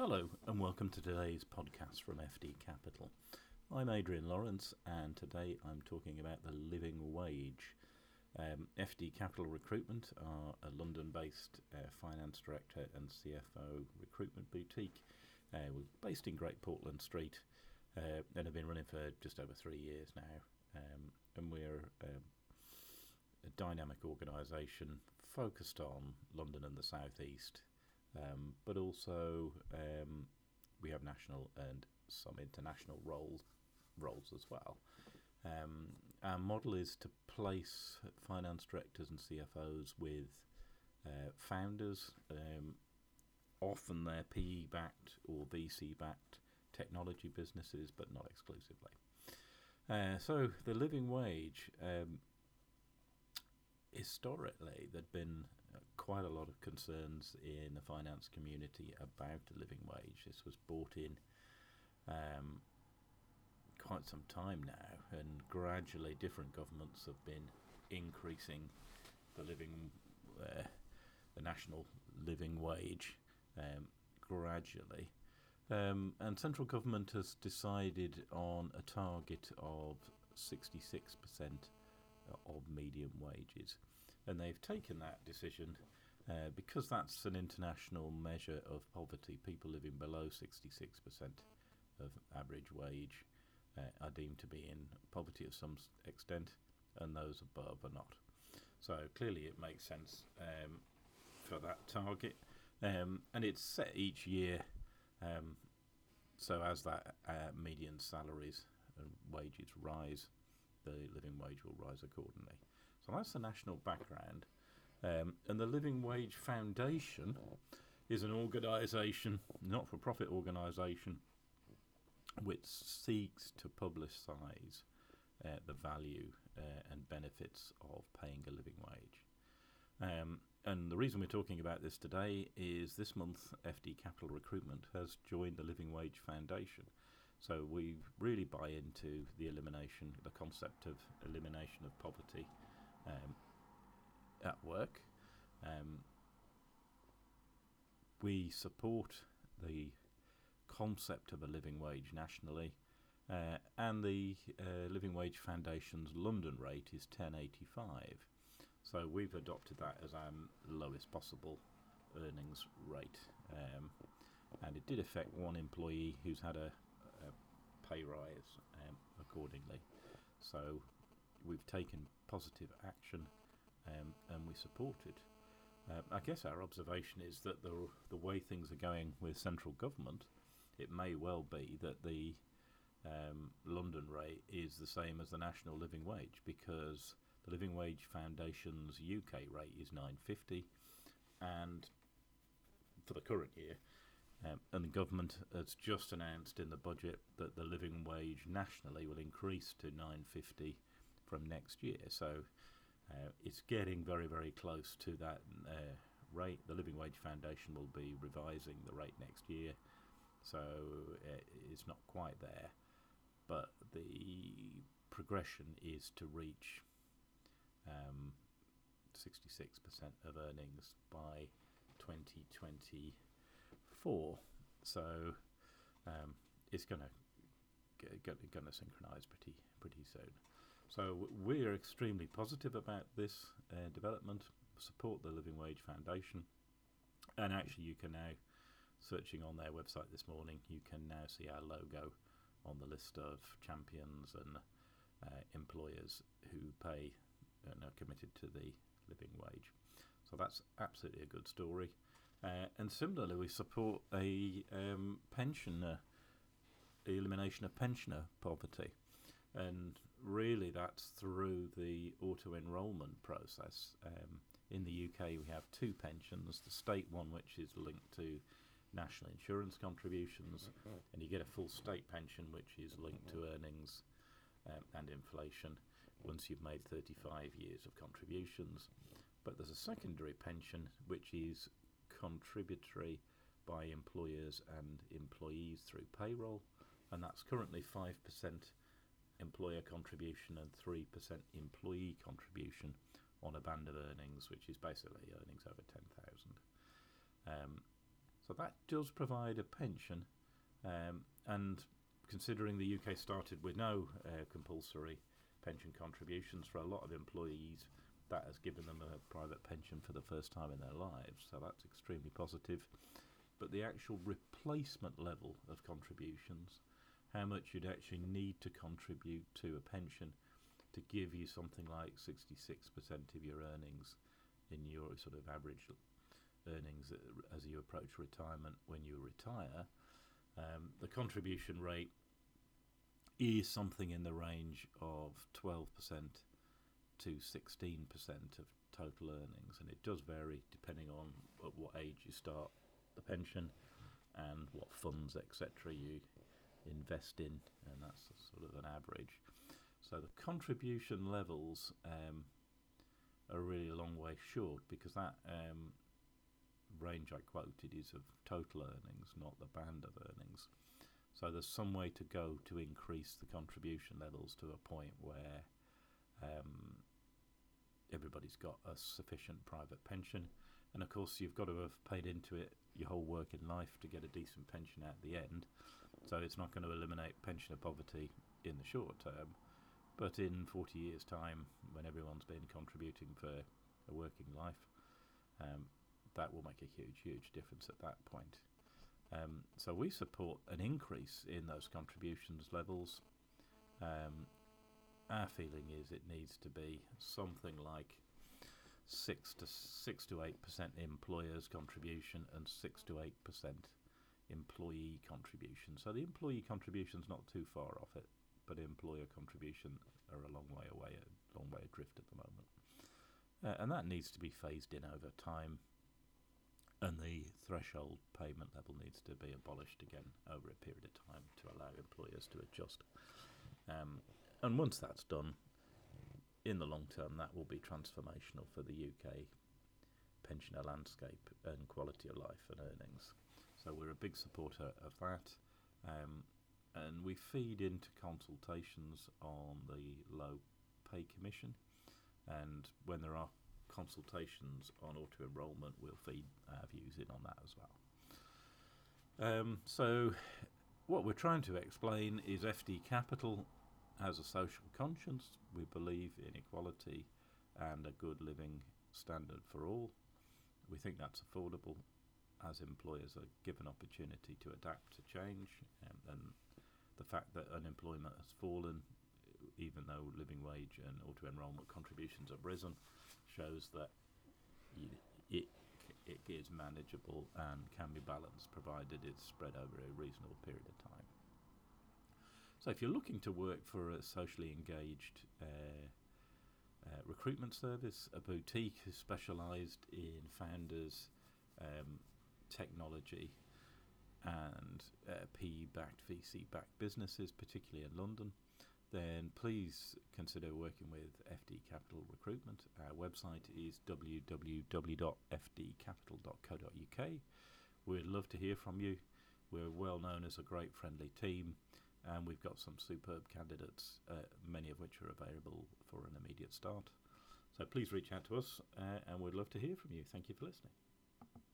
Hello, and welcome to today's podcast from FD Capital. I'm Adrian Lawrence, and today I'm talking about the living wage. Um, FD Capital Recruitment are a London based uh, finance director and CFO recruitment boutique. Uh, we're based in Great Portland Street uh, and have been running for just over three years now. Um, and we're um, a dynamic organisation focused on London and the South East um, but also um, we have national and some international roles roles as well. Um, our model is to place finance directors and CFOs with uh, founders. Um, often they're PE backed or VC backed technology businesses, but not exclusively. Uh, so the living wage um, historically there'd been quite a lot of concerns in the finance community about the living wage. This was brought in um, quite some time now, and gradually different governments have been increasing the living, uh, the national living wage um, gradually. Um, and central government has decided on a target of 66% of medium wages and they've taken that decision uh, because that's an international measure of poverty. People living below 66% of average wage uh, are deemed to be in poverty of some extent, and those above are not. So clearly, it makes sense um, for that target, um, and it's set each year. Um, so as that uh, median salaries and wages rise, the living wage will rise accordingly. So that's the national background. Um, and the Living Wage Foundation is an organisation, not for profit organisation, which seeks to publicise uh, the value uh, and benefits of paying a living wage. Um, and the reason we're talking about this today is this month FD Capital Recruitment has joined the Living Wage Foundation. So we really buy into the elimination, the concept of elimination of poverty um, at work. Um, we support the concept of a living wage nationally, uh, and the uh, Living Wage Foundation's London rate is 1085. So we've adopted that as our lowest possible earnings rate, um, and it did affect one employee who's had a, a pay rise um, accordingly. So we've taken positive action um, and we support it. Uh, I guess our observation is that the, the way things are going with central government, it may well be that the um, London rate is the same as the national living wage because the Living Wage Foundation's UK rate is 950 and for the current year um, and the government has just announced in the budget that the living wage nationally will increase to 950 from next year. So uh, it's getting very, very close to that uh, rate. The Living Wage Foundation will be revising the rate next year, so uh, it's not quite there. But the progression is to reach um, 66% of earnings by 2024. So um, it's going to going to synchronise pretty pretty soon. So we're extremely positive about this uh, development. Support the Living Wage Foundation, and actually, you can now, searching on their website this morning, you can now see our logo on the list of champions and uh, employers who pay and are committed to the living wage. So that's absolutely a good story. Uh, and similarly, we support a um, pensioner, the elimination of pensioner poverty and really that's through the auto enrolment process. Um, in the UK, we have two pensions the state one, which is linked to national insurance contributions, and you get a full state pension, which is linked to earnings um, and inflation once you've made 35 years of contributions. But there's a secondary pension, which is contributory by employers and employees through payroll, and that's currently 5% employer contribution and 3% employee contribution on a band of earnings, which is basically earnings over 10,000. Um, so that does provide a pension, um, and considering the UK started with no uh, compulsory pension contributions for a lot of employees, that has given them a private pension for the first time in their lives. So that's extremely positive. But the actual replacement level of contributions, how much you'd actually need to contribute to a pension to give you something like 66% of your earnings in your sort of average earnings as you approach retirement when you retire, um, the contribution rate is something in the range of 12% to 16% of total earnings, and it does vary depending on at what age you start the pension and what funds, etc., you invest in, and that's sort of an average. So the contribution levels um, are really a long way short because that um, range I quoted is of total earnings, not the band of earnings. So there's some way to go to increase the contribution levels to a point where um, everybody's got a sufficient private pension. And of course, you've got to have paid into it your whole working life to get a decent pension at the end. So it's not going to eliminate pensioner poverty in the short term. But in 40 years' time, when everyone's been contributing for a working life, um, that will make a huge, huge difference at that point. Um, so we support an increase in those contributions levels. Um, our feeling is it needs to be something like six to six to eight percent employers' contribution and six to eight percent employee contribution. So the employee contribution is not too far off it, but employer contribution are a long way away, a long way adrift at the moment, uh, and that needs to be phased in over time. And the threshold payment level needs to be abolished again over a period of time to allow employers to adjust. Um, and once that's done, in the long term, that will be transformational for the UK pensioner landscape and quality of life and earnings. So we're a big supporter of that. Um, and we feed into consultations on the low pay commission. And when there are consultations on auto enrolment, we'll feed our views in on that as well. Um, so, what we're trying to explain is FD Capital has a social conscience. We believe in equality and a good living standard for all. We think that's affordable as employers are given opportunity to adapt to change um, and the fact that unemployment has fallen even though living wage and auto enrolment contributions have risen shows that it it is manageable and can be balanced provided it's spread over a reasonable period of time. So if you're looking to work for a socially engaged uh, uh, recruitment service, a boutique who's specialised in founders, um, technology, and uh, PE-backed, VC-backed businesses, particularly in London, then please consider working with FD Capital Recruitment. Our website is www.fdcapital.co.uk. We'd love to hear from you. We're well known as a great friendly team and we've got some superb candidates, uh, many of which are available for an immediate start. So please reach out to us, uh, and we'd love to hear from you. Thank you for listening.